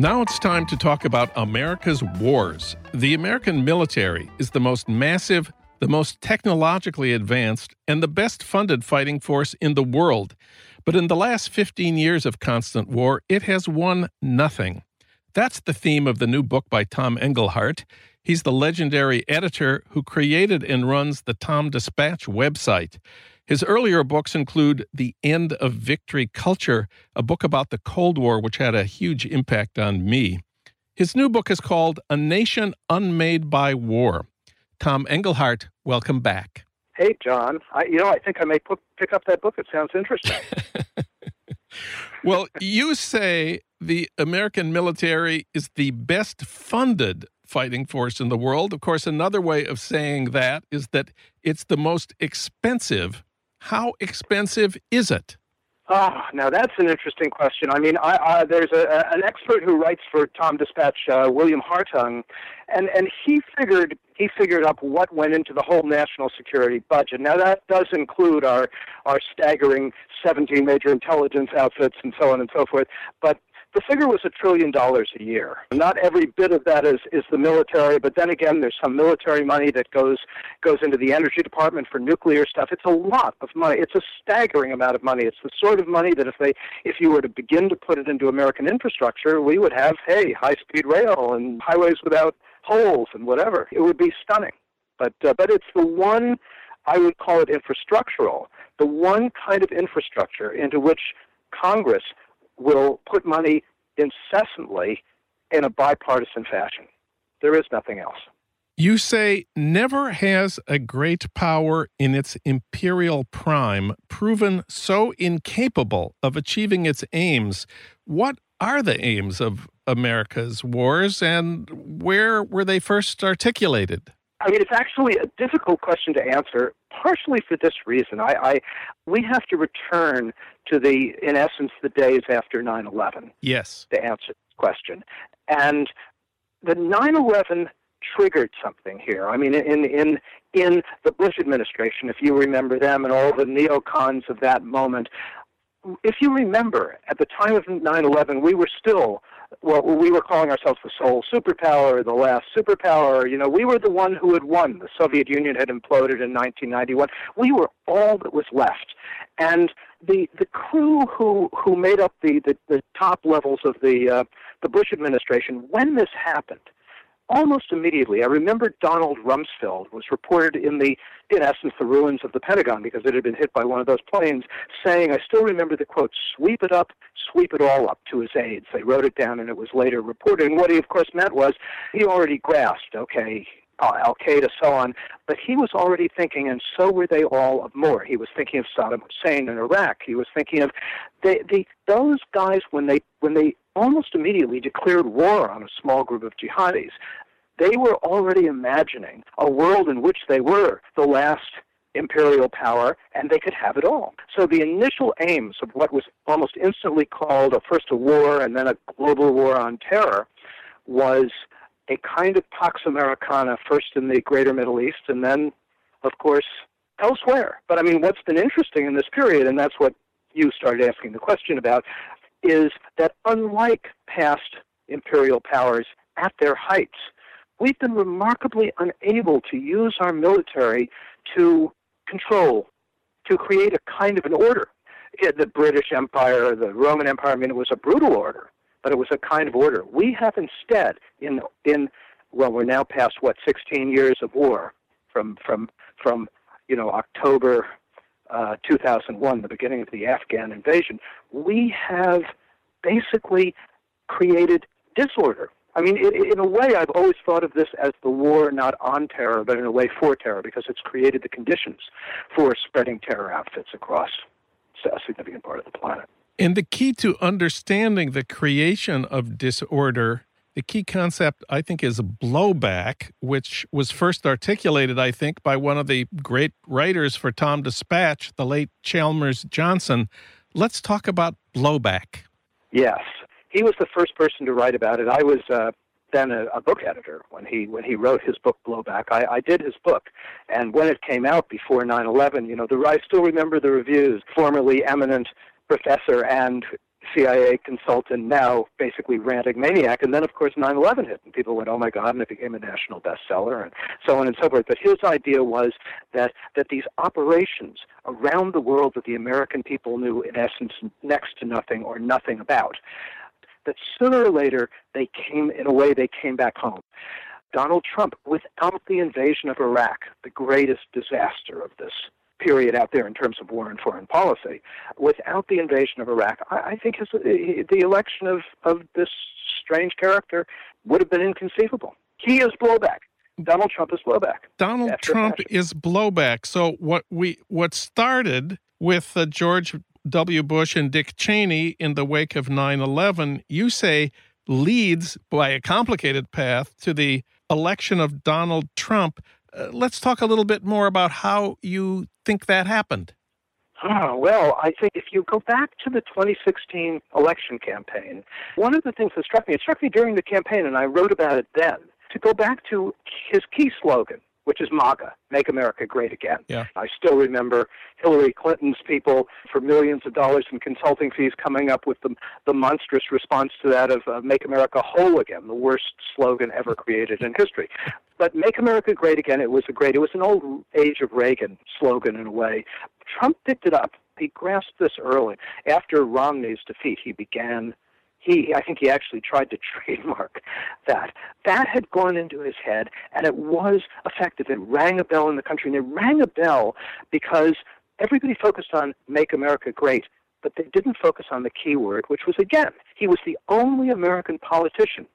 Now it's time to talk about America's wars. The American military is the most massive, the most technologically advanced, and the best funded fighting force in the world. But in the last 15 years of constant war, it has won nothing. That's the theme of the new book by Tom Engelhardt. He's the legendary editor who created and runs the TomDispatch website. His earlier books include The End of Victory Culture, a book about the Cold War, which had a huge impact on me. His new book is called A Nation Unmade by War. Tom Engelhardt, welcome back. Hey, Jon. I, you know, I think I may put, pick up that book. It sounds interesting. well, you say the American military is the best funded fighting force in the world. Of course, another way of saying that is that it's the most expensive how expensive is it? Ah, now that's an interesting question. I mean, I, I, there's a, an expert who writes for TomDispatch, uh, William Hartung, and and he figured he figured up what went into the whole national security budget. Now that does include our our staggering 17 major intelligence outfits and so on and so forth. But the figure was a trillion dollars a year. Not every bit of that is, is the military, but then again, there's some military money that goes goes into the energy department for nuclear stuff. It's a lot of money. It's a staggering amount of money. It's the sort of money that if they if you were to begin to put it into American infrastructure, we would have hey high speed rail and highways without holes and whatever. It would be stunning. But uh, but it's the one I would call it infrastructural, the one kind of infrastructure into which Congress will put money incessantly in a bipartisan fashion. There is nothing else. You say never has a great power in its imperial prime proven so incapable of achieving its aims. What are the aims of America's wars and where were they first articulated? I mean, it's actually a difficult question to answer, partially for this reason. I, I we have to return to the, in essence, the days after 9/11. Yes. To answer this question, and the 9/11 triggered something here. I mean, in in in the Bush administration, if you remember them and all the neocons of that moment, if you remember, at the time of 9/11, we were still well, we were calling ourselves the sole superpower, the last superpower. You know, we were the one who had won. The Soviet Union had imploded in 1991. We were all that was left, and the the crew who who made up the the, the top levels of the uh, the Bush administration when this happened almost immediately. I remember Donald Rumsfeld was reported in the, in essence, the ruins of the Pentagon because it had been hit by one of those planes, saying, I still remember the quote, sweep it up, sweep it all up to his aides. They wrote it down and it was later reported. And what he, of course, meant was he already grasped, okay, uh, Al Qaeda, so on. But he was already thinking, and so were they all, of more. He was thinking of Saddam Hussein in Iraq. He was thinking of they, the, those guys when they when they almost immediately declared war on a small group of jihadis. They were already imagining a world in which they were the last imperial power and they could have it all. So the initial aims of what was almost instantly called a first a war and then a global war on terror was a kind of Pax Americana, first in the greater Middle East, and then, of course, elsewhere. But I mean, what's been interesting in this period, and that's what you started asking the question about, is that unlike past imperial powers at their heights, we've been remarkably unable to use our military to control, to create a kind of an order. The British Empire, the Roman Empire, I mean, it was a brutal order but it was a kind of order. We have instead, in in well, we're now past what 16 years of war from from from you know October uh, 2001, the beginning of the Afghan invasion. We have basically created disorder. I mean, in, in a way, I've always thought of this as the war not on terror, but in a way for terror, because it's created the conditions for spreading terror outfits across a significant part of the planet. And the key to understanding the creation of disorder, the key concept, I think, is blowback, which was first articulated, I think, by one of the great writers for TomDispatch, the late Chalmers Johnson. Let's talk about blowback. Yes. He was the first person to write about it. I was uh, then a, a, book editor when he when he wrote his book Blowback. I, I did his book, and when it came out before 9/11, you know, the I still remember the reviews. Formerly eminent professor and CIA consultant, now basically ranting maniac. And then, of course, 9 11 hit, and people went, oh my God, and it became a national bestseller, and so on and so forth. But his idea was that, that these operations around the world that the American people knew, in essence, next to nothing or nothing about, that sooner or later they came, in a way, they came back home. Donald Trump, without the invasion of Iraq, the greatest disaster of this period out there in terms of war and foreign policy, without the invasion of Iraq, I, I think his, the election of, of this strange character would have been inconceivable. He is blowback. Donald Trump is blowback. Donald Trump is blowback. So what we what started with uh, George W. Bush and Dick Cheney in the wake of 9/11, you say leads by a complicated path to the election of Donald Trump. Uh, let's talk a little bit more about how you think that happened. Oh, well, I think if you go back to the 2016 election campaign, one of the things that struck me, it struck me during the campaign, and I wrote about it then, to go back to his key slogan, which is MAGA, Make America Great Again. Yeah. I still remember Hillary Clinton's people for millions of dollars in consulting fees coming up with the, the monstrous response to that of uh, Make America Whole Again, the worst slogan ever created in history. But Make America Great Again, it was a great, it was an old age of Reagan slogan in a way. Trump picked it up. He grasped this early. After Romney's defeat, he began he I think he actually tried to trademark that. That had gone into his head and it was effective. It rang a bell in the country and it rang a bell because everybody focused on make America great, but they didn't focus on the key word, which was again, he was the only American politician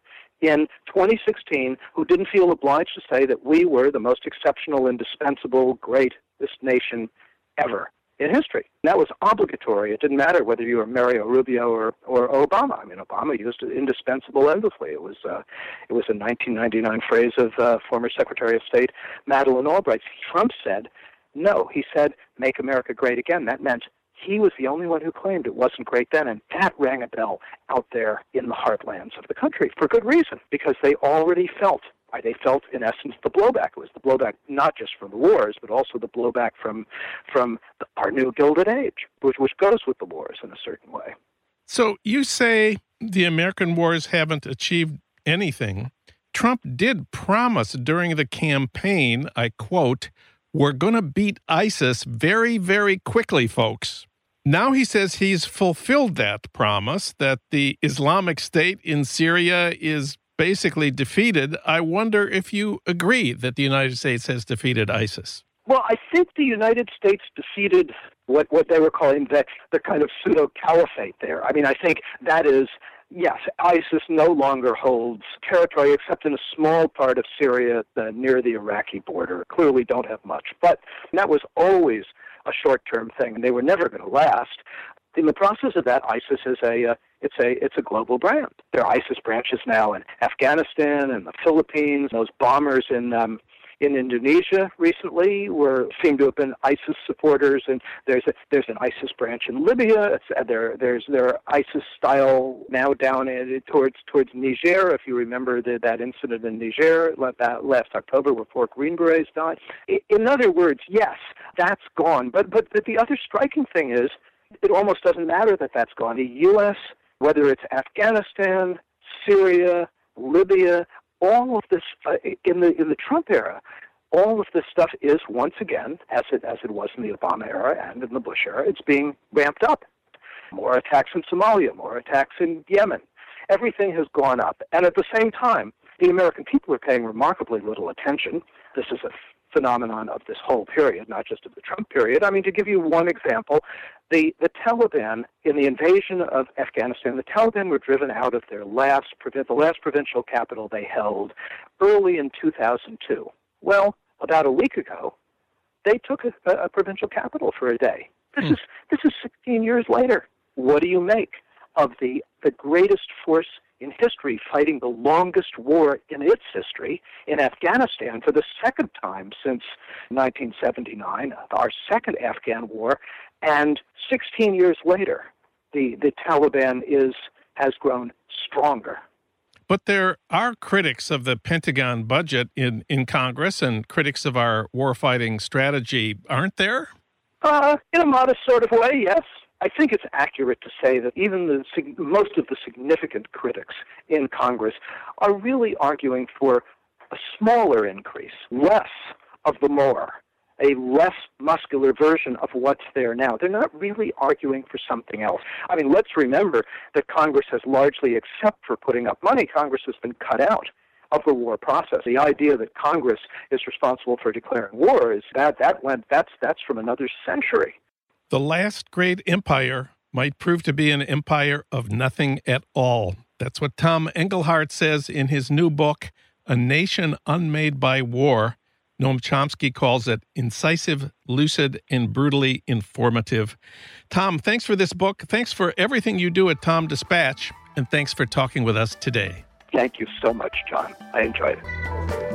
in 2016 who didn't feel obliged to say that we were the most exceptional, indispensable, greatest nation ever in history. And that was obligatory. It didn't matter whether you were Marco Rubio or, or Obama. I mean, Obama used it indispensable endlessly. It was uh, it was a 1999 phrase of uh, former Secretary of State Madeleine Albright. Trump said, no. He said, "Make America Great Again." That meant he was the only one who claimed it wasn't great then, and that rang a bell out there in the heartlands of the country for good reason, because they already felt they felt, in essence, the blowback. It was the blowback not just from the wars, but also the blowback from from the, our new Gilded Age, which which goes with the wars in a certain way. So you say the American wars haven't achieved anything. Trump did promise during the campaign, I quote, we're going to beat ISIS very, very quickly, folks. Now he says he's fulfilled that promise, that the Islamic State in Syria is basically defeated. I wonder if you agree that the United States has defeated ISIS. Well, I think the United States defeated what, what they were calling the, the kind of pseudo caliphate there. I mean, I think that is, yes, ISIS no longer holds territory except in a small part of Syria uh, near the Iraqi border. Clearly don't have much. But that was always a short term thing, and they were never going to last. In the process of that, ISIS is a uh, it's a it's a global brand. There are ISIS branches now in Afghanistan and the Philippines. Those bombers in um, in Indonesia recently were seem to have been ISIS supporters, and there's a, there's an ISIS branch in Libya. Uh, there there's there are ISIS style now down in, towards towards Niger. If you remember the, that incident in Niger that last October where four Green Berets died. In other words, yes, that's gone. But but, but the other striking thing is it almost doesn't matter that that's gone. The U.S whether it's Afghanistan, Syria, Libya, all of this uh, in the in the Trump era, all of this stuff is once again, as it as it was in the Obama era and in the Bush era, it's being ramped up. More attacks in Somalia, more attacks in Yemen. Everything has gone up, and at the same time, the American people are paying remarkably little attention. This is a phenomenon of this whole period, not just of the Trump period. I mean, to give you one example, the, the Taliban, in the invasion of Afghanistan, the Taliban were driven out of their last, the last provincial capital they held early in 2002. Well, about a week ago, they took a, a provincial capital for a day. This hmm. is this is 16 years later. what do you make of the, the greatest force in history fighting the longest war in its history in Afghanistan for the second time since 1979, our second Afghan war, and 16 years later, the, the Taliban is has grown stronger. But there are critics of the Pentagon budget in, in Congress and critics of our warfighting strategy, aren't there? Uh, in a modest sort of way, yes. I think it's accurate to say that even the most of the significant critics in Congress are really arguing for a smaller increase, less of the more, a less muscular version of what's there now. They're not really arguing for something else. I mean, let's remember that Congress has largely, except for putting up money, Congress has been cut out of the war process. The idea that Congress is responsible for declaring war is that that went that's that's from another century. The last great empire might prove to be an empire of nothing at all. That's what Tom Engelhardt says in his new book, A Nation Unmade by War. Noam Chomsky calls it incisive, lucid, and brutally informative. Tom, thanks for this book. Thanks for everything you do at TomDispatch. And thanks for talking with us today. Thank you so much, Jon. I enjoyed it.